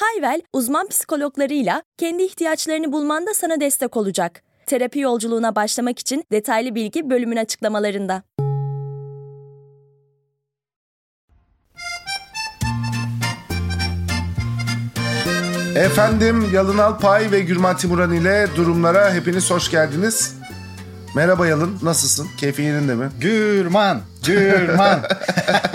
Hayvel, uzman psikologlarıyla kendi ihtiyaçlarını bulmanda sana destek olacak. Terapi yolculuğuna başlamak için detaylı bilgi bölümün açıklamalarında. Efendim Yalın Alpay ve Gürman Timuran ile durumlara hepiniz hoş geldiniz. Merhaba Yalın, nasılsın? Keyfin yerinde mi? Gürman, Gürman.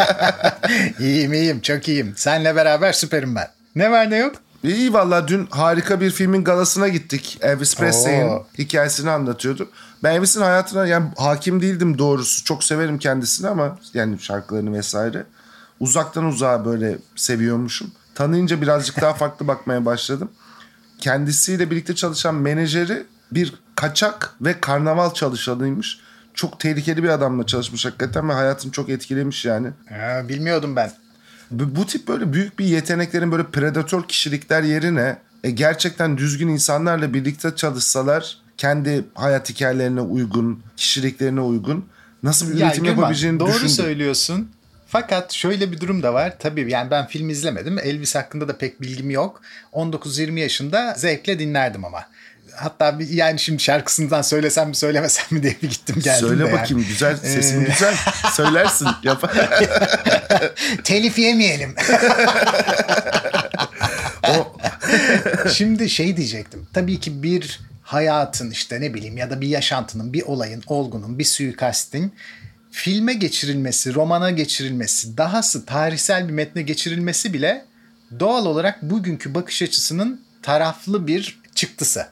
iyiyim iyiyim, çok iyiyim. Senle beraber süperim ben. Ne var ne yok? İyi valla dün harika bir filmin galasına gittik. Elvis Presley'in hikayesini anlatıyordu. Ben Elvis'in hayatına yani hakim değildim doğrusu. Çok severim kendisini ama yani şarkılarını vesaire. Uzaktan uzağa böyle seviyormuşum. Tanıyınca birazcık daha farklı bakmaya başladım. Kendisiyle birlikte çalışan menajeri bir kaçak ve karnaval çalışanıymış. Çok tehlikeli bir adamla çalışmış hakikaten ve hayatını çok etkilemiş yani. Ha, bilmiyordum ben. Bu, bu tip böyle büyük bir yeteneklerin böyle predatör kişilikler yerine e, gerçekten düzgün insanlarla birlikte çalışsalar kendi hayat hikayelerine uygun, kişiliklerine uygun nasıl bir Ya üretim Gürman, yapabileceğini doğru düşündüm. söylüyorsun. Fakat şöyle bir durum da var. Tabii yani ben film izlemedim. Elvis hakkında da pek bilgim yok. 19-20 yaşında zevkle dinlerdim ama. Hatta bir, yani şimdi şarkısından söylesem mi söylemesem mi diye bir gittim geldim Söyle de yani. bakayım güzel sesin Ee, güzel söylersin yap. Telif yemeyelim. o, Şimdi şey diyecektim. Tabii ki bir hayatın işte ne bileyim ya da bir yaşantının, bir olayın, olgunun, bir suikastin filme geçirilmesi, romana geçirilmesi, dahası tarihsel bir metne geçirilmesi bile doğal olarak bugünkü bakış açısının taraflı bir çıktısı.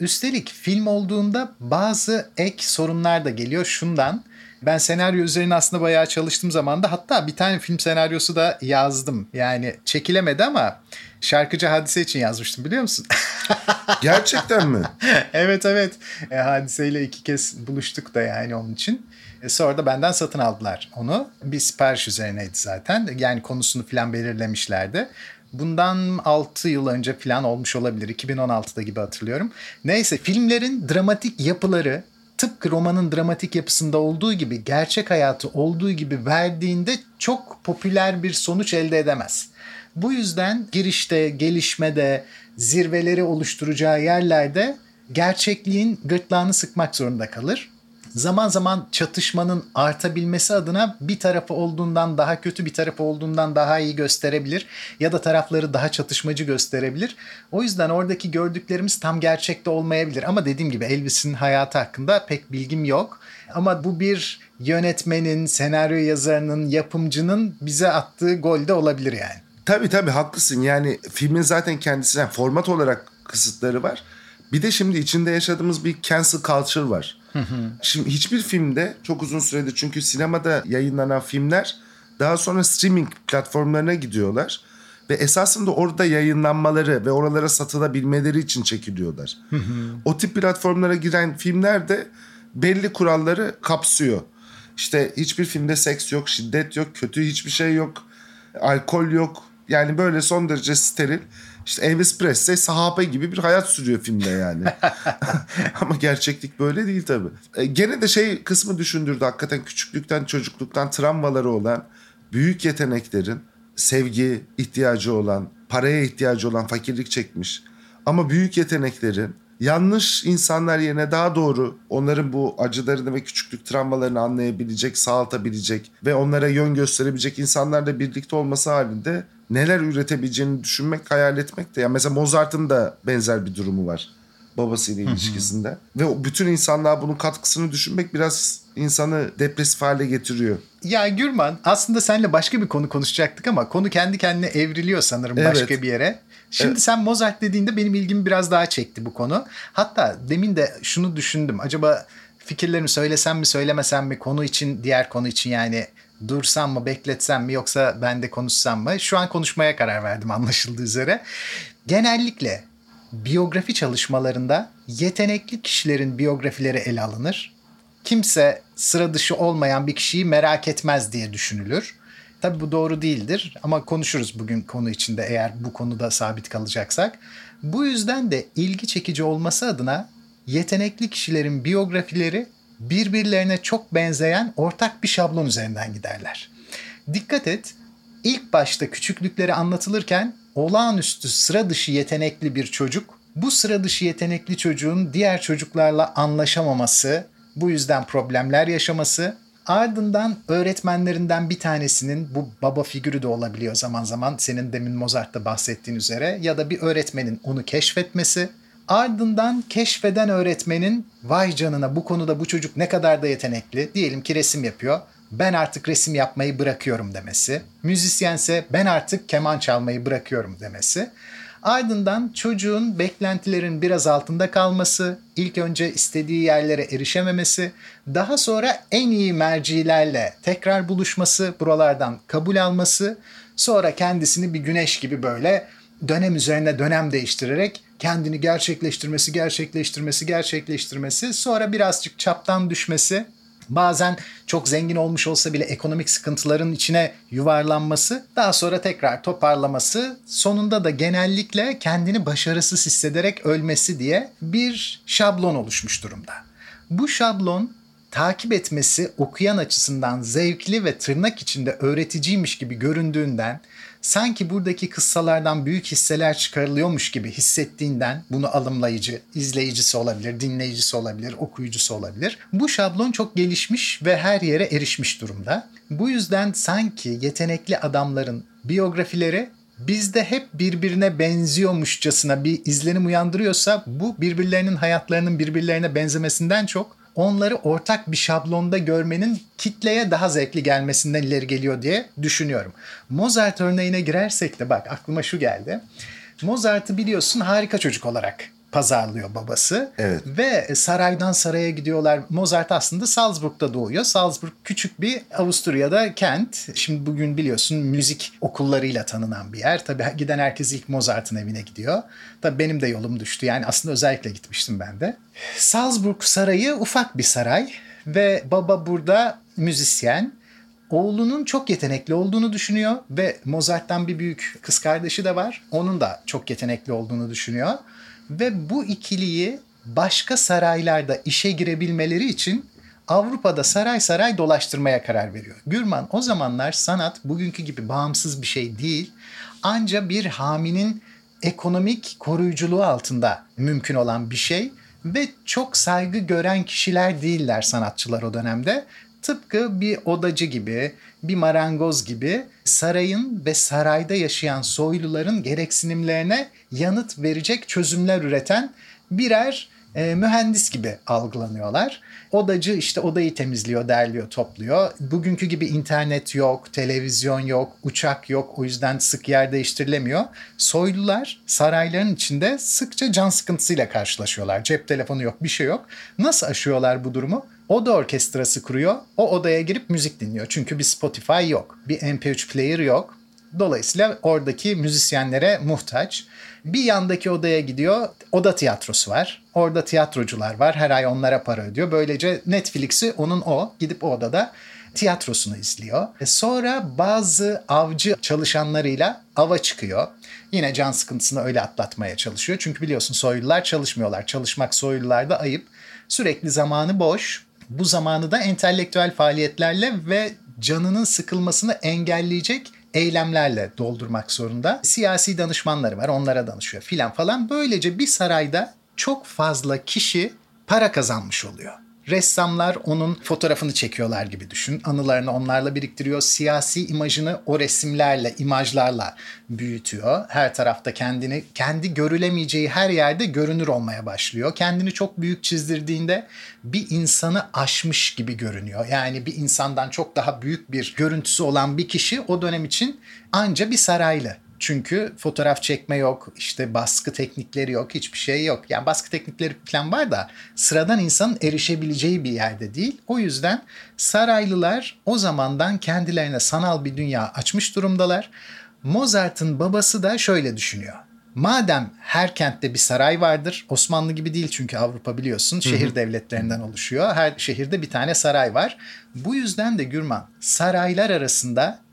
Üstelik film olduğunda bazı ek sorunlar da geliyor şundan. Ben senaryo üzerine aslında bayağı çalıştığım zaman da hatta bir tane film senaryosu da yazdım. Yani çekilemedi ama şarkıcı hadise için yazmıştım biliyor musun? gerçekten mi? evet evet. E, hadiseyle iki kez buluştuk da yani onun için. E, sonra da benden satın aldılar onu. Bir sipariş üzerineydi zaten. Yani konusunu falan belirlemişlerdi. Bundan 6 yıl önce falan olmuş olabilir. 2016'da gibi hatırlıyorum. Neyse filmlerin dramatik yapıları tıpkı romanın dramatik yapısında olduğu gibi gerçek hayatı olduğu gibi verdiğinde çok popüler bir sonuç elde edemez. Bu yüzden girişte, gelişmede, zirveleri oluşturacağı yerlerde gerçekliğin gırtlağını sıkmak zorunda kalır. Zaman zaman çatışmanın artabilmesi adına bir tarafı olduğundan daha kötü bir tarafı olduğundan daha iyi gösterebilir ya da tarafları daha çatışmacı gösterebilir. O yüzden oradaki gördüklerimiz tam gerçekte olmayabilir ama dediğim gibi Elvis'in hayatı hakkında pek bilgim yok. Ama bu bir yönetmenin, senaryo yazarının, yapımcının bize attığı gol de olabilir yani. Tabii tabii haklısın. Yani filmin zaten kendisine format olarak kısıtları var. Bir de şimdi içinde yaşadığımız bir cancel culture var. Şimdi hiçbir filmde çok uzun süredir çünkü sinemada yayınlanan filmler daha sonra streaming platformlarına gidiyorlar. Ve esasında orada yayınlanmaları ve oralara satılabilmeleri için çekiliyorlar. o tip platformlara giren filmler de belli kuralları kapsıyor. İşte hiçbir filmde seks yok, şiddet yok, kötü hiçbir şey yok, alkol yok. Yani böyle son derece steril. İşte Elvis Presley sahabe gibi bir hayat sürüyor filmde yani. Ama gerçeklik böyle değil tabii. E, gene de şey kısmı düşündürdü hakikaten küçüklükten çocukluktan travmaları olan büyük yeteneklerin sevgi ihtiyacı olan, paraya ihtiyacı olan fakirlik çekmiş. Ama büyük yeteneklerin yanlış insanlar yerine daha doğru onların bu acılarını ve küçüklük travmalarını anlayabilecek, sağaltabilecek ve onlara yön gösterebilecek insanlarla birlikte olması halinde neler üretebileceğini düşünmek, hayal etmek de. Yani mesela Mozart'ın da benzer bir durumu var babasıyla ilişkisinde. Ve o bütün insanlığa bunun katkısını düşünmek biraz insanı depresif hale getiriyor. Ya Gürman aslında seninle başka bir konu konuşacaktık ama konu kendi kendine evriliyor sanırım Evet. başka bir yere. Şimdi Evet. sen Mozart dediğinde benim ilgimi biraz daha çekti bu konu. Hatta demin de şunu düşündüm. Acaba fikirlerimi söylesem mi söylemesem mi konu için diğer konu için yani dursam mı bekletsem mi yoksa ben de konuşsam mı? Şu an konuşmaya karar verdim anlaşıldığı üzere. Genellikle biyografi çalışmalarında yetenekli kişilerin biyografileri ele alınır. Kimse sıra dışı olmayan bir kişiyi merak etmez diye düşünülür. Tabii bu doğru değildir ama konuşuruz bugün konu içinde eğer bu konuda sabit kalacaksak. Bu yüzden de ilgi çekici olması adına yetenekli kişilerin biyografileri birbirlerine çok benzeyen ortak bir şablon üzerinden giderler. Dikkat et, ilk başta küçüklükleri anlatılırken olağanüstü sıra dışı yetenekli bir çocuk, bu sıra dışı yetenekli çocuğun diğer çocuklarla anlaşamaması, bu yüzden problemler yaşaması, ardından öğretmenlerinden bir tanesinin bu baba figürü de olabiliyor zaman zaman senin demin Mozart'ta bahsettiğin üzere ya da bir öğretmenin onu keşfetmesi, ardından keşfeden öğretmenin vay canına bu konuda bu çocuk ne kadar da yetenekli diyelim ki resim yapıyor ben artık resim yapmayı bırakıyorum demesi. Müzisyense ben artık keman çalmayı bırakıyorum demesi. Ardından çocuğun beklentilerin biraz altında kalması, ilk önce istediği yerlere erişememesi, daha sonra en iyi mercilerle tekrar buluşması, buralardan kabul alması, sonra kendisini bir güneş gibi böyle dönem üzerine dönem değiştirerek kendini gerçekleştirmesi, gerçekleştirmesi, gerçekleştirmesi, sonra birazcık çaptan düşmesi, bazen çok zengin olmuş olsa bile ekonomik sıkıntıların içine yuvarlanması, daha sonra tekrar toparlaması, sonunda da genellikle kendini başarısız hissederek ölmesi diye bir şablon oluşmuş durumda. Bu şablon takip etmesi okuyan açısından zevkli ve tırnak içinde öğreticiymiş gibi göründüğünden sanki buradaki kıssalardan büyük hisseler çıkarılıyormuş gibi hissettiğinden bunu alımlayıcı, izleyicisi olabilir, dinleyicisi olabilir, okuyucusu olabilir. Bu şablon çok gelişmiş ve her yere erişmiş durumda. Bu yüzden sanki yetenekli adamların biyografileri bizde hep birbirine benziyormuşçasına bir izlenim uyandırıyorsa bu birbirlerinin hayatlarının birbirlerine benzemesinden çok onları ortak bir şablonda görmenin kitleye daha zevkli gelmesinden ileri geliyor diye düşünüyorum. Mozart örneğine girersek de bak aklıma şu geldi. Mozart'ı biliyorsun harika çocuk olarak pazarlıyor babası. Evet. Ve saraydan saraya gidiyorlar. Mozart aslında Salzburg'da doğuyor. Salzburg küçük bir Avusturya'da kent. Şimdi bugün biliyorsun müzik okullarıyla tanınan bir yer. Tabii giden herkes ilk Mozart'ın evine gidiyor. Tabii benim de yolum düştü. Yani aslında özellikle gitmiştim ben de. Salzburg sarayı ufak bir saray ve baba burada müzisyen. Oğlunun çok yetenekli olduğunu düşünüyor ve Mozart'tan bir büyük kız kardeşi de var. Onun da çok yetenekli olduğunu düşünüyor. Ve bu ikiliyi başka saraylarda işe girebilmeleri için Avrupa'da saray saray dolaştırmaya karar veriyor. Gürman o zamanlar sanat bugünkü gibi bağımsız bir şey değil. Anca bir haminin ekonomik koruyuculuğu altında mümkün olan bir şey ve çok saygı gören kişiler değiller sanatçılar o dönemde. Tıpkı bir odacı gibi, bir marangoz gibi sarayın ve sarayda yaşayan soyluların gereksinimlerine yanıt verecek çözümler üreten birer e, mühendis gibi algılanıyorlar. Odacı işte odayı temizliyor, derliyor, topluyor. Bugünkü gibi internet yok, televizyon yok, uçak yok. O yüzden sık yer değiştirilemiyor. Soylular sarayların içinde sıkça can sıkıntısıyla karşılaşıyorlar. Cep telefonu yok, bir şey yok. Nasıl aşıyorlar bu durumu? Oda orkestrası kuruyor. O odaya girip müzik dinliyor. Çünkü bir Spotify yok. Bir MP3 player yok. Dolayısıyla oradaki müzisyenlere muhtaç. Bir yandaki odaya gidiyor. Oda tiyatrosu var. Orada tiyatrocular var. Her ay onlara para ödüyor. Böylece Netflix'i onun o. Gidip o odada tiyatrosunu izliyor. E sonra bazı avcı çalışanlarıyla ava çıkıyor. Yine can sıkıntısını öyle atlatmaya çalışıyor. Çünkü biliyorsun soylular çalışmıyorlar. Çalışmak soylularda ayıp. Sürekli zamanı boş. Bu zamanı da entelektüel faaliyetlerle ve canının sıkılmasını engelleyecek eylemlerle doldurmak zorunda. Siyasi danışmanları var onlara danışıyor filan falan. Böylece bir sarayda çok fazla kişi para kazanmış oluyor. Ressamlar onun fotoğrafını çekiyorlar gibi düşün. Anılarını onlarla biriktiriyor. Siyasi imajını o resimlerle, imajlarla büyütüyor. Her tarafta kendini, kendi görülemeyeceği her yerde görünür olmaya başlıyor. Kendini çok büyük çizdirdiğinde bir insanı aşmış gibi görünüyor. Yani bir insandan çok daha büyük bir görüntüsü olan bir kişi o dönem için anca bir saraylı. Çünkü fotoğraf çekme yok, işte baskı teknikleri yok, hiçbir şey yok. Yani baskı teknikleri falan var da sıradan insanın erişebileceği bir yerde değil. O yüzden saraylılar o zamandan kendilerine sanal bir dünya açmış durumdalar. Mozart'ın babası da şöyle düşünüyor. Madem her kentte bir saray vardır, Osmanlı gibi değil çünkü Avrupa biliyorsun şehir devletlerinden oluşuyor. Her şehirde bir tane saray var. Bu yüzden de Gürman saraylar arasında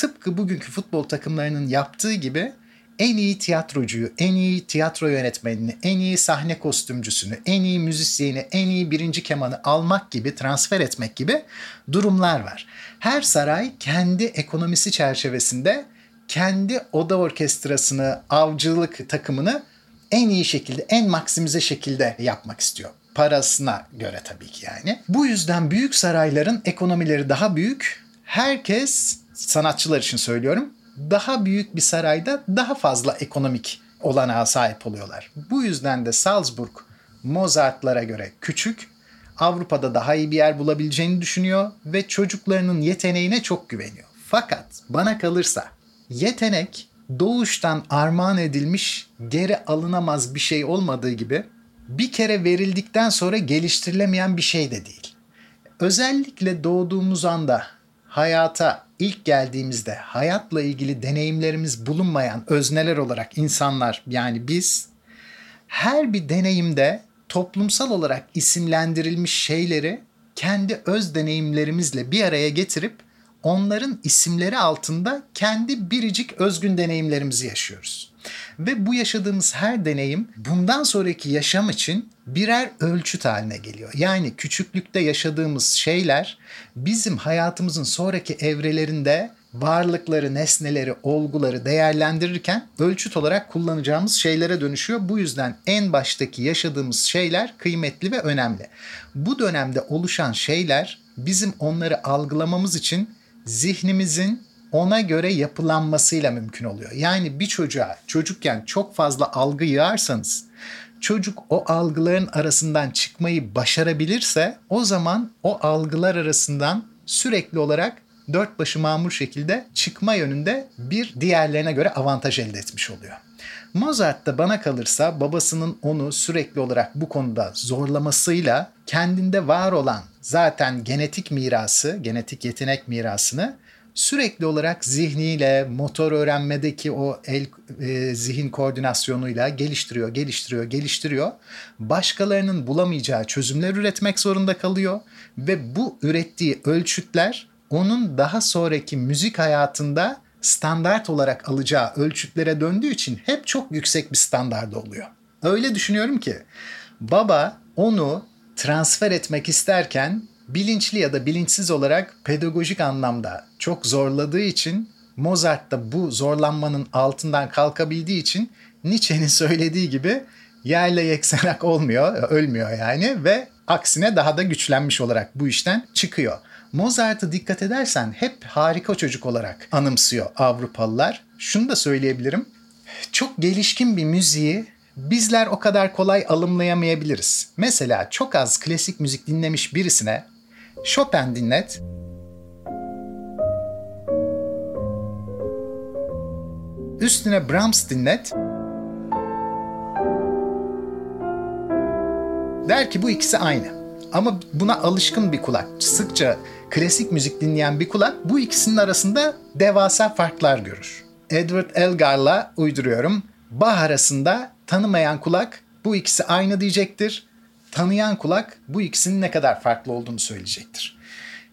tıpkı bugünkü futbol takımlarının yaptığı gibi en iyi tiyatrocuyu, en iyi tiyatro yönetmenini, en iyi sahne kostümcüsünü, en iyi müzisyeni, en iyi birinci kemanı almak gibi, transfer etmek gibi durumlar var. Her saray kendi ekonomisi çerçevesinde kendi oda orkestrasını, avcılık takımını en iyi şekilde, en maksimize şekilde yapmak istiyor. Parasına göre tabii ki yani. Bu yüzden büyük sarayların ekonomileri daha büyük. Herkes, sanatçılar için söylüyorum, daha büyük bir sarayda daha fazla ekonomik olanağa sahip oluyorlar. Bu yüzden de Salzburg Mozart'lara göre küçük, Avrupa'da daha iyi bir yer bulabileceğini düşünüyor ve çocuklarının yeteneğine çok güveniyor. Fakat bana kalırsa yetenek doğuştan armağan edilmiş, geri alınamaz bir şey olmadığı gibi bir kere verildikten sonra geliştirilemeyen bir şey de değil. Özellikle doğduğumuz anda hayata ilk geldiğimizde hayatla ilgili deneyimlerimiz bulunmayan özneler olarak insanlar yani biz her bir deneyimde toplumsal olarak isimlendirilmiş şeyleri kendi öz deneyimlerimizle bir araya getirip onların isimleri altında kendi biricik özgün deneyimlerimizi yaşıyoruz. Ve bu yaşadığımız her deneyim bundan sonraki yaşam için birer ölçüt haline geliyor. Yani küçüklükte yaşadığımız şeyler bizim hayatımızın sonraki evrelerinde varlıkları, nesneleri, olguları değerlendirirken ölçüt olarak kullanacağımız şeylere dönüşüyor. Bu yüzden en baştaki yaşadığımız şeyler kıymetli ve önemli. Bu dönemde oluşan şeyler bizim onları algılamamız için zihnimizin ona göre yapılanmasıyla mümkün oluyor. Yani bir çocuğa çocukken çok fazla algı yığarsanız çocuk o algıların arasından çıkmayı başarabilirse o zaman o algılar arasından sürekli olarak dört başı mamur şekilde çıkma yönünde bir diğerlerine göre avantaj elde etmiş oluyor. Mozart da bana kalırsa babasının onu sürekli olarak bu konuda zorlamasıyla kendinde var olan zaten genetik mirası, genetik yetenek mirasını sürekli olarak zihniyle, motor öğrenmedeki o el e, zihin koordinasyonuyla geliştiriyor, geliştiriyor, geliştiriyor. Başkalarının bulamayacağı çözümler üretmek zorunda kalıyor ve bu ürettiği ölçütler onun daha sonraki müzik hayatında standart olarak alacağı ölçütlere döndüğü için hep çok yüksek bir standarda oluyor. Öyle düşünüyorum ki baba onu transfer etmek isterken bilinçli ya da bilinçsiz olarak pedagojik anlamda çok zorladığı için Mozart da bu zorlanmanın altından kalkabildiği için Nietzsche'nin söylediği gibi yerle yeksenak olmuyor, ölmüyor yani ve aksine daha da güçlenmiş olarak bu işten çıkıyor. Mozart'ı dikkat edersen hep harika çocuk olarak anımsıyor Avrupalılar. Şunu da söyleyebilirim. Çok gelişkin bir müziği bizler o kadar kolay alımlayamayabiliriz. Mesela çok az klasik müzik dinlemiş birisine Chopin dinlet. Üstüne Brahms dinlet. Der ki bu ikisi aynı. Ama buna alışkın bir kulak, sıkça klasik müzik dinleyen bir kulak bu ikisinin arasında devasa farklar görür. Edward Elgar'la uyduruyorum. Bach arasında tanımayan kulak bu ikisi aynı diyecektir tanıyan kulak bu ikisinin ne kadar farklı olduğunu söyleyecektir.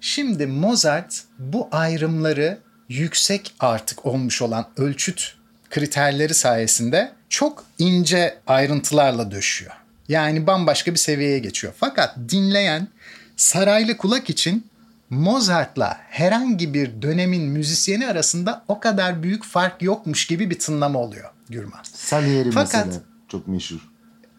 Şimdi Mozart bu ayrımları yüksek artık olmuş olan ölçüt kriterleri sayesinde çok ince ayrıntılarla döşüyor. Yani bambaşka bir seviyeye geçiyor. Fakat dinleyen saraylı kulak için Mozart'la herhangi bir dönemin müzisyeni arasında o kadar büyük fark yokmuş gibi bir tınlama oluyor Gürman. Salieri Fakat, mesela çok meşhur.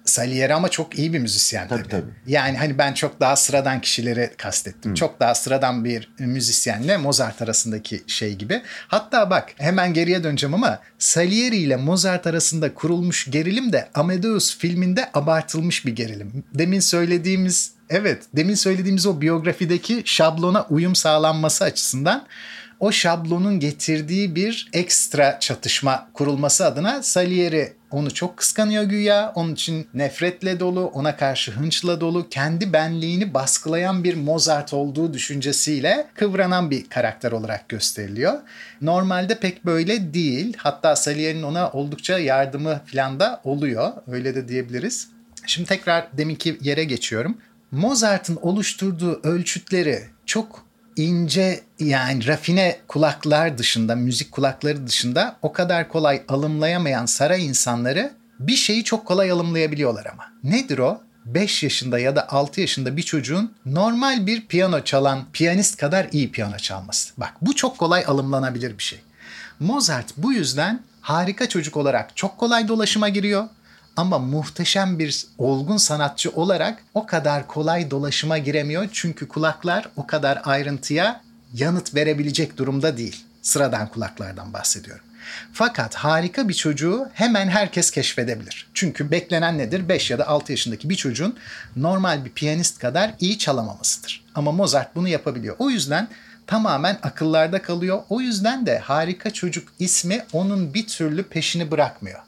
Salieri ama çok iyi bir müzisyen tabii. tabii. Yani hani ben çok daha sıradan kişileri kastettim. Hı. Çok daha sıradan bir müzisyenle Mozart arasındaki şey gibi. Hatta bak hemen geriye döneceğim ama Salieri ile Mozart arasında kurulmuş gerilim de Amadeus filminde abartılmış bir gerilim. Demin söylediğimiz evet demin söylediğimiz o biyografideki şablona uyum sağlanması açısından o şablonun getirdiği bir ekstra çatışma kurulması adına Salieri Onu çok kıskanıyor güya. Onun için nefretle dolu, ona karşı hınçla dolu, kendi benliğini baskılayan bir Mozart olduğu düşüncesiyle kıvranan bir karakter olarak gösteriliyor. Normalde pek böyle değil. Hatta Salieri'nin ona oldukça yardımı falan da oluyor. Öyle de diyebiliriz. Şimdi tekrar deminki yere geçiyorum. Mozart'ın oluşturduğu ölçütleri çok ince yani rafine kulaklar dışında, müzik kulakları dışında o kadar kolay alımlayamayan saray insanları bir şeyi çok kolay alımlayabiliyorlar ama. Nedir o? 5 yaşında ya da 6 yaşında bir çocuğun normal bir piyano çalan piyanist kadar iyi piyano çalması. Bak bu çok kolay alımlanabilir bir şey. Mozart bu yüzden harika çocuk olarak çok kolay dolaşıma giriyor ama muhteşem bir olgun sanatçı olarak o kadar kolay dolaşıma giremiyor. Çünkü kulaklar o kadar ayrıntıya yanıt verebilecek durumda değil. Sıradan kulaklardan bahsediyorum. Fakat harika bir çocuğu hemen herkes keşfedebilir. Çünkü beklenen nedir? 5 ya da 6 yaşındaki bir çocuğun normal bir piyanist kadar iyi çalamamasıdır. Ama Mozart bunu yapabiliyor. O yüzden tamamen akıllarda kalıyor. O yüzden de harika çocuk ismi onun bir türlü peşini bırakmıyor.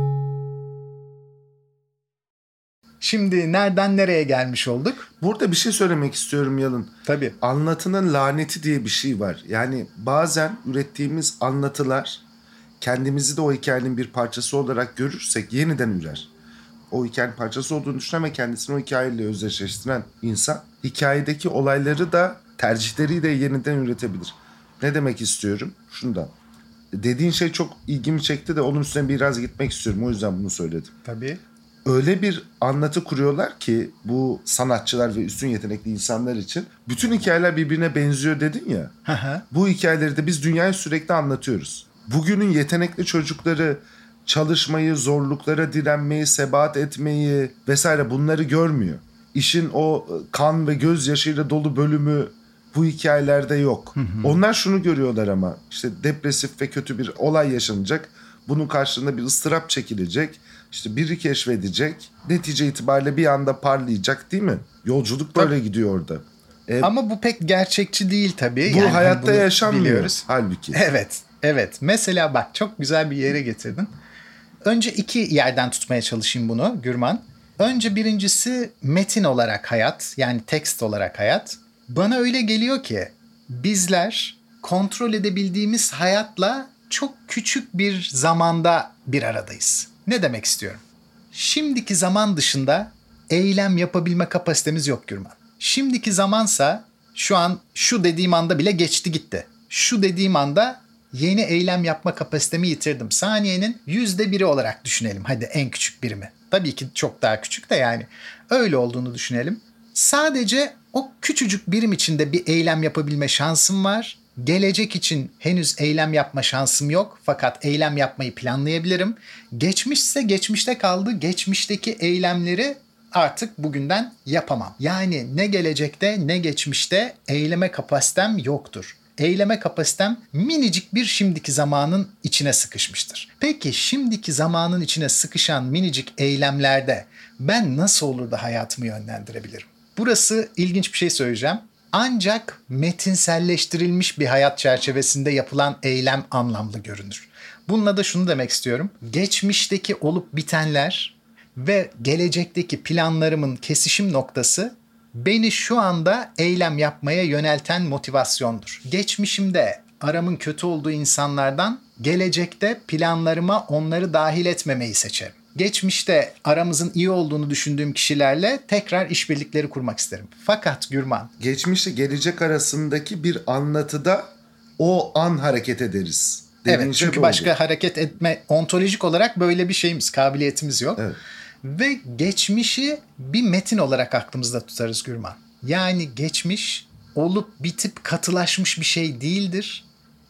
Şimdi nereden nereye gelmiş olduk? Burada bir şey söylemek istiyorum Yalın. Tabii. Anlatının laneti diye bir şey var. Yani bazen ürettiğimiz anlatılar kendimizi de o hikayenin bir parçası olarak görürsek yeniden ürer. O hikayenin parçası olduğunu düşünen ve kendisini o hikayeyle özdeşleştiren insan hikayedeki olayları da tercihleri de yeniden üretebilir. Ne demek istiyorum? Şundan. Dediğin şey çok ilgimi çekti de onun üstüne biraz gitmek istiyorum. O yüzden bunu söyledim. Tabii. Öyle bir anlatı kuruyorlar ki bu sanatçılar ve üstün yetenekli insanlar için bütün hikayeler birbirine benziyor dedin ya. Bu hikayeleri de biz dünyaya sürekli anlatıyoruz. Bugünün yetenekli çocukları çalışmayı, zorluklara direnmeyi, sebat etmeyi vesaire bunları görmüyor. İşin o e, kan ve gözyaşıyla dolu bölümü bu hikayelerde yok. Onlar şunu görüyorlar ama işte depresif ve kötü bir olay yaşanacak. Bunun karşılığında bir ıstırap çekilecek. İşte biri keşfedecek. Netice itibariyle bir anda parlayacak değil mi? Yolculuk böyle gidiyor orada. E, Ama bu pek gerçekçi değil tabii. bu Yani hayatta bunu yaşanmıyor biliyoruz. halbuki. Evet, evet. Mesela bak çok güzel bir yere getirdin. Önce iki yerden tutmaya çalışayım bunu Gürman. Önce birincisi metin olarak hayat yani tekst olarak hayat. Bana öyle geliyor ki bizler kontrol edebildiğimiz hayatla çok küçük bir zamanda bir aradayız. Ne demek istiyorum? Şimdiki zaman dışında eylem yapabilme kapasitemiz yok Gürman. Şimdiki zamansa şu an şu dediğim anda bile geçti gitti. Şu dediğim anda yeni eylem yapma kapasitemi yitirdim. Saniyenin yüzde biri olarak düşünelim. Hadi en küçük birimi. Tabii ki çok daha küçük de yani. Öyle olduğunu düşünelim. Sadece o küçücük birim içinde bir eylem yapabilme şansım var. Gelecek için henüz eylem yapma şansım yok fakat eylem yapmayı planlayabilirim. Geçmişse geçmişte kaldı. Geçmişteki eylemleri artık bugünden yapamam. Yani ne gelecekte ne geçmişte eyleme kapasitem yoktur. Eyleme kapasitem minicik bir şimdiki zamanın içine sıkışmıştır. Peki şimdiki zamanın içine sıkışan minicik eylemlerde ben nasıl olur da hayatımı yönlendirebilirim? Burası ilginç bir şey söyleyeceğim. Ancak metinselleştirilmiş bir hayat çerçevesinde yapılan eylem anlamlı görünür. Bununla da şunu demek istiyorum. Geçmişteki olup bitenler ve gelecekteki planlarımın kesişim noktası beni şu anda eylem yapmaya yönelten motivasyondur. Geçmişimde aramın kötü olduğu insanlardan gelecekte planlarıma onları dahil etmemeyi seçerim. Geçmişte aramızın iyi olduğunu düşündüğüm kişilerle tekrar işbirlikleri kurmak isterim. Fakat Gürman Geçmişle gelecek arasındaki bir anlatıda o an hareket ederiz. Dediğin Evet şey çünkü bu başka hareket etme ontolojik olarak böyle bir şeyimiz, kabiliyetimiz yok. Evet. Ve geçmişi bir metin olarak aklımızda tutarız Gürman. Yani geçmiş olup bitip katılaşmış bir şey değildir.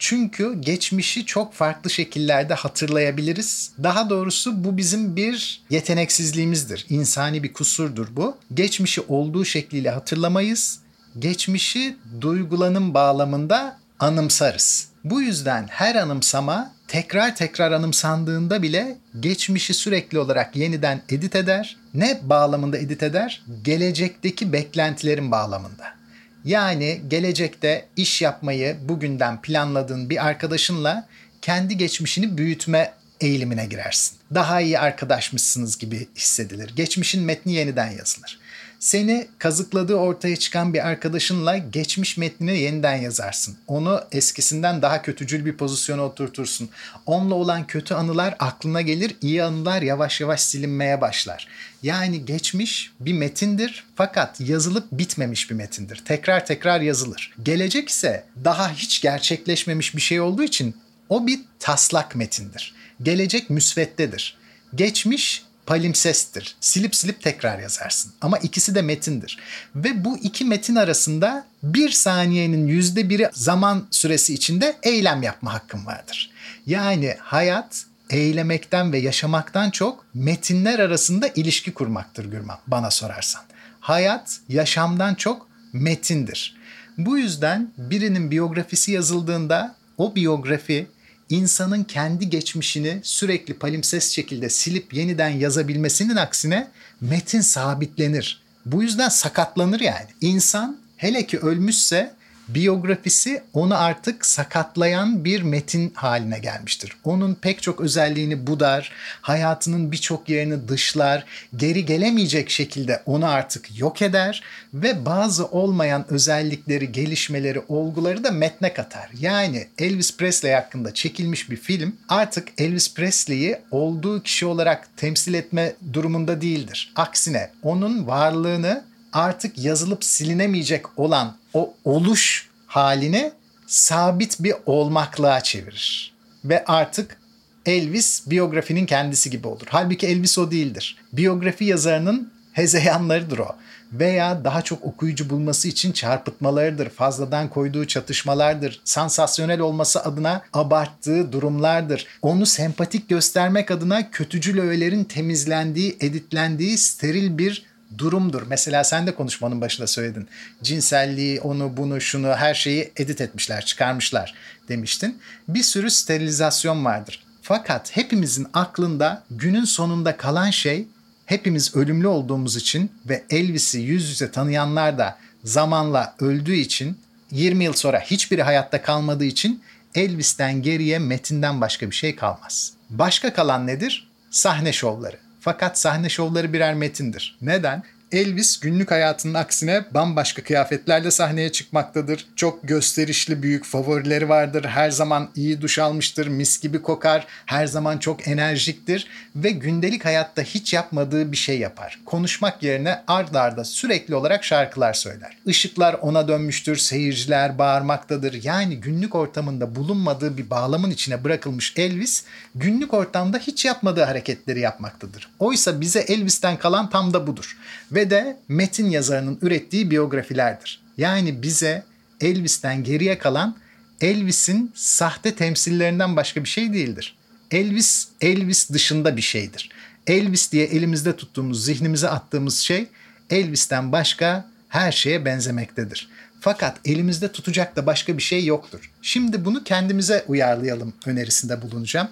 Çünkü geçmişi çok farklı şekillerde hatırlayabiliriz. Daha doğrusu bu bizim bir yeteneksizliğimizdir. İnsani bir kusurdur bu. Geçmişi olduğu şekliyle hatırlamayız. Geçmişi duygulanım bağlamında anımsarız. Bu yüzden her anımsama tekrar tekrar anımsandığında bile geçmişi sürekli olarak yeniden edit eder. Ne bağlamında edit eder? Gelecekteki beklentilerin bağlamında. Yani gelecekte iş yapmayı bugünden planladığın bir arkadaşınla kendi geçmişini büyütme eğilimine girersin. Daha iyi arkadaşmışsınız gibi hissedilir. Geçmişin metni yeniden yazılır. Seni kazıkladığı ortaya çıkan bir arkadaşınla geçmiş metnini yeniden yazarsın. Onu eskisinden daha kötücül bir pozisyona oturtursun. Onunla olan kötü anılar aklına gelir, iyi anılar yavaş yavaş silinmeye başlar. Yani geçmiş bir metindir fakat yazılıp bitmemiş bir metindir. Tekrar tekrar yazılır. Gelecek ise daha hiç gerçekleşmemiş bir şey olduğu için o bir taslak metindir. Gelecek müsveddedir. Geçmiş palimpsesttir. Silip silip tekrar yazarsın. Ama ikisi de metindir. Ve bu iki metin arasında bir saniyenin yüzde biri zaman süresi içinde eylem yapma hakkın vardır. Yani hayat eylemekten ve yaşamaktan çok metinler arasında ilişki kurmaktır Gürman bana sorarsan. Hayat yaşamdan çok metindir. Bu yüzden birinin biyografisi yazıldığında o biyografi insanın kendi geçmişini sürekli palimpsest şekilde silip yeniden yazabilmesinin aksine metin sabitlenir. Bu yüzden sakatlanır yani. İnsan hele ki ölmüşse biyografisi onu artık sakatlayan bir metin haline gelmiştir. Onun pek çok özelliğini budar, hayatının birçok yerini dışlar, geri gelemeyecek şekilde onu artık yok eder ve bazı olmayan özellikleri, gelişmeleri, olguları da metne katar. Yani Elvis Presley hakkında çekilmiş bir film artık Elvis Presley'i olduğu kişi olarak temsil etme durumunda değildir. Aksine onun varlığını artık yazılıp silinemeyecek olan o oluş halini sabit bir olmaklığa çevirir. Ve artık Elvis biyografinin kendisi gibi olur. Halbuki Elvis o değildir. Biyografi yazarının hezeyanlarıdır o. Veya daha çok okuyucu bulması için çarpıtmalarıdır, fazladan koyduğu çatışmalardır, sansasyonel olması adına abarttığı durumlardır. Onu sempatik göstermek adına kötücül öğelerin temizlendiği, editlendiği steril bir durumdur. Mesela sen de konuşmanın başında söyledin. Cinselliği, onu, bunu, şunu her şeyi edit etmişler, çıkarmışlar demiştin. Bir sürü sterilizasyon vardır. Fakat hepimizin aklında günün sonunda kalan şey hepimiz ölümlü olduğumuz için ve Elvis'i yüz yüze tanıyanlar da zamanla öldüğü için 20 yıl sonra hiçbiri hayatta kalmadığı için Elvis'ten geriye metinden başka bir şey kalmaz. Başka kalan nedir? Sahne şovları. Fakat sahne şovları birer metindir. Neden? Elvis günlük hayatının aksine bambaşka kıyafetlerle sahneye çıkmaktadır. Çok gösterişli büyük favorileri vardır. Her zaman iyi duş almıştır, mis gibi kokar. Her zaman çok enerjiktir ve gündelik hayatta hiç yapmadığı bir şey yapar. Konuşmak yerine ard arda sürekli olarak şarkılar söyler. Işıklar ona dönmüştür, seyirciler bağırmaktadır. Yani günlük ortamında bulunmadığı bir bağlamın içine bırakılmış Elvis günlük ortamda hiç yapmadığı hareketleri yapmaktadır. Oysa bize Elvis'ten kalan tam da budur. Ve de metin yazarının ürettiği biyografilerdir. Yani bize Elvis'ten geriye kalan Elvis'in sahte temsillerinden başka bir şey değildir. Elvis, Elvis dışında bir şeydir. Elvis diye elimizde tuttuğumuz, zihnimize attığımız şey Elvis'ten başka her şeye benzemektedir. Fakat elimizde tutacak da başka bir şey yoktur. Şimdi bunu kendimize uyarlayalım önerisinde bulunacağım.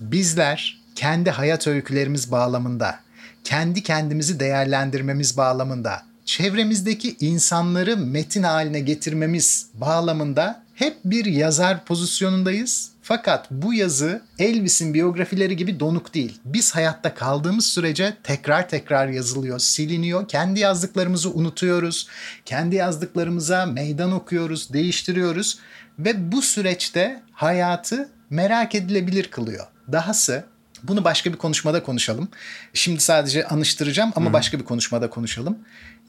Bizler kendi hayat öykülerimiz bağlamında, kendi kendimizi değerlendirmemiz bağlamında, çevremizdeki insanları metin haline getirmemiz bağlamında hep bir yazar pozisyonundayız. Fakat bu yazı Elvis'in biyografileri gibi donuk değil. Biz hayatta kaldığımız sürece tekrar tekrar yazılıyor, siliniyor. Kendi yazdıklarımızı unutuyoruz. Kendi yazdıklarımıza meydan okuyoruz, değiştiriyoruz. Ve bu süreçte hayatı merak edilebilir kılıyor. Dahası Bunu başka bir konuşmada konuşalım. Şimdi sadece anıştıracağım ama başka bir konuşmada konuşalım.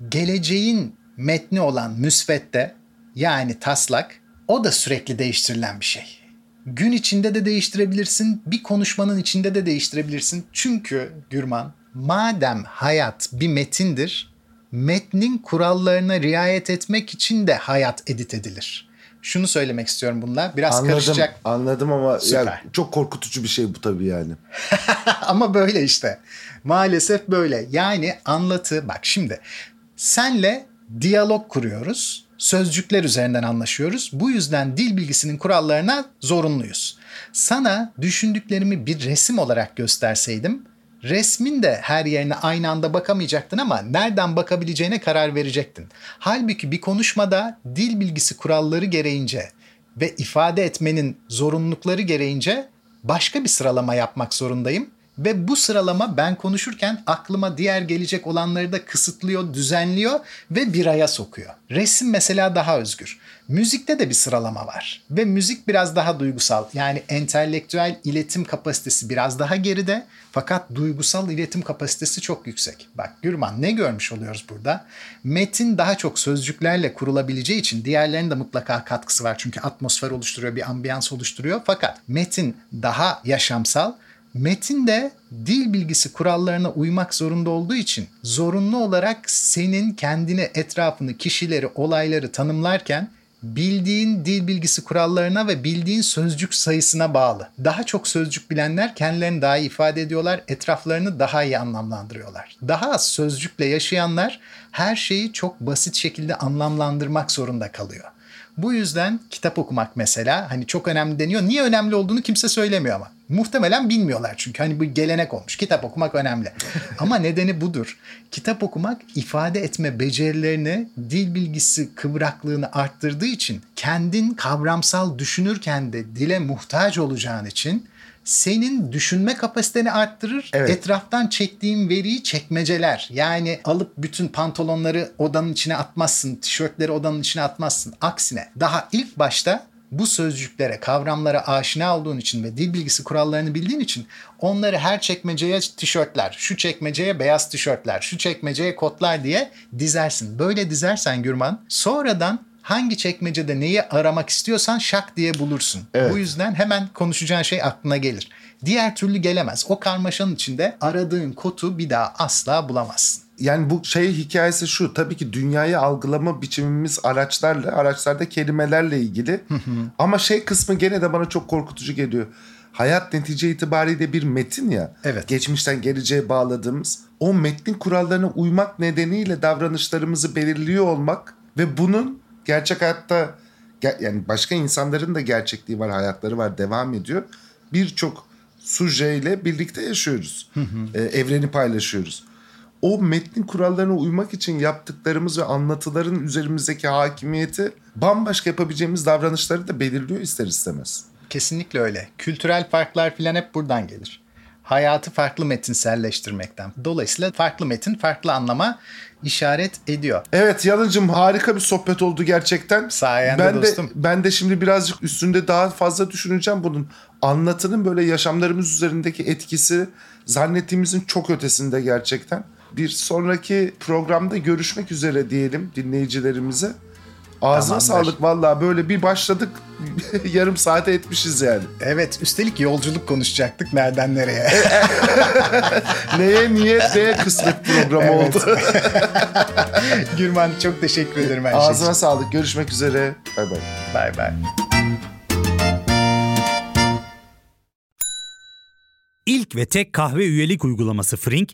Geleceğin metni olan müsvedde yani taslak o da sürekli değiştirilen bir şey. Gün içinde de değiştirebilirsin, bir konuşmanın içinde de değiştirebilirsin. Çünkü Gürman, madem hayat bir metindir, metnin kurallarına riayet etmek için de hayat edit edilir. Şunu söylemek istiyorum bununla. Biraz Anladım, karışacak anladım ama Süper. yani çok korkutucu bir şey bu tabii yani. Ama böyle işte. Maalesef böyle. Yani anlatı bak şimdi senle diyalog kuruyoruz. Sözcükler üzerinden anlaşıyoruz. Bu yüzden dil bilgisinin kurallarına zorunluyuz. Sana düşündüklerimi bir resim olarak gösterseydim resmin de her yerine aynı anda bakamayacaktın ama nereden bakabileceğine karar verecektin. Halbuki bir konuşmada dil bilgisi kuralları gereğince ve ifade etmenin zorunlulukları gereğince başka bir sıralama yapmak zorundayım. Ve bu sıralama ben konuşurken aklıma diğer gelecek olanları da kısıtlıyor, düzenliyor ve bir aya sokuyor. Resim mesela daha özgür. Müzikte de bir sıralama var. Ve müzik biraz daha duygusal. Yani entelektüel iletim kapasitesi biraz daha geride. Fakat duygusal iletim kapasitesi çok yüksek. Bak Gürman ne görmüş oluyoruz burada? Metin daha çok sözcüklerle kurulabileceği için diğerlerinin de mutlaka katkısı var. Çünkü atmosfer oluşturuyor, bir ambiyans oluşturuyor. Fakat metin daha yaşamsal, Metin de dil bilgisi kurallarına uymak zorunda olduğu için zorunlu olarak senin kendini, etrafını, kişileri, olayları tanımlarken bildiğin dil bilgisi kurallarına ve bildiğin sözcük sayısına bağlı. Daha çok sözcük bilenler kendilerini daha iyi ifade ediyorlar, etraflarını daha iyi anlamlandırıyorlar. Daha az sözcükle yaşayanlar her şeyi çok basit şekilde anlamlandırmak zorunda kalıyor. Bu yüzden kitap okumak mesela hani çok önemli deniyor. Niye önemli olduğunu kimse söylemiyor ama. Muhtemelen bilmiyorlar çünkü hani bu gelenek olmuş. Kitap okumak önemli. ama nedeni budur. Kitap okumak ifade etme becerilerini, dil bilgisi kıvraklığını arttırdığı için kendin kavramsal düşünürken de dile muhtaç olacağın için senin düşünme kapasiteni arttırır. Evet. Etraftan çektiğin veriyi çekmeceler. Yani alıp bütün pantolonları odanın içine atmazsın, tişörtleri odanın içine atmazsın. Aksine daha ilk başta bu sözcüklere, kavramlara aşina olduğun için ve dil bilgisi kurallarını bildiğin için onları her çekmeceye tişörtler, şu çekmeceye beyaz tişörtler, şu çekmeceye kotlar diye dizersin. Böyle dizersen Gürman sonradan hangi çekmecede neyi aramak istiyorsan şak diye bulursun. Evet. Bu yüzden hemen konuşacağın şey aklına gelir. Diğer türlü gelemez. O karmaşanın içinde aradığın kotu bir daha asla bulamazsın. Yani bu şey hikayesi şu tabii ki dünyayı algılama biçimimiz araçlarla araçlarda kelimelerle ilgili ama şey kısmı gene de bana çok korkutucu geliyor. Hayat netice itibariyle bir metin ya. Evet. Geçmişten geleceğe bağladığımız o metnin kurallarına uymak nedeniyle davranışlarımızı belirliyor olmak ve bunun gerçek hayatta yani başka insanların da gerçekliği var, hayatları var, devam ediyor. Birçok sujeyle birlikte yaşıyoruz. Ee, evreni paylaşıyoruz o metnin kurallarına uymak için yaptıklarımız ve anlatıların üzerimizdeki hakimiyeti bambaşka yapabileceğimiz davranışları da belirliyor ister istemez. Kesinlikle öyle. Kültürel farklar filan hep buradan gelir. Hayatı farklı metinselleştirmekten. Dolayısıyla farklı metin farklı anlama işaret ediyor. Evet Yalıncım harika bir sohbet oldu gerçekten. Sayende ben dostum. De, ben de şimdi birazcık üstünde daha fazla düşüneceğim bunun. Anlatının böyle yaşamlarımız üzerindeki etkisi zannettiğimizin çok ötesinde gerçekten. Bir sonraki programda görüşmek üzere diyelim dinleyicilerimize. Ağzına Tamamdır. sağlık vallahi böyle bir başladık yarım saate etmişiz yani. Evet üstelik yolculuk konuşacaktık nereden nereye. Neye niyet neye kısmet programı Evet. oldu. Gürman çok teşekkür ederim her şey Ağzına için. sağlık. Görüşmek üzere. Bay bay. Bay bay. İlk ve tek kahve üyelik uygulaması Frink,